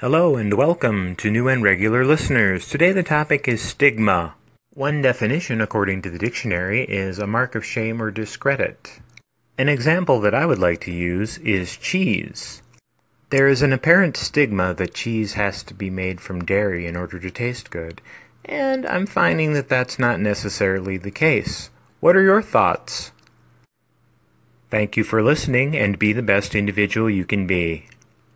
Hello and welcome to new and regular listeners. Today the topic is stigma. One definition, according to the dictionary, is a mark of shame or discredit. An example that I would like to use is cheese. There is an apparent stigma that cheese has to be made from dairy in order to taste good, and I'm finding that that's not necessarily the case. What are your thoughts? Thank you for listening and be the best individual you can be.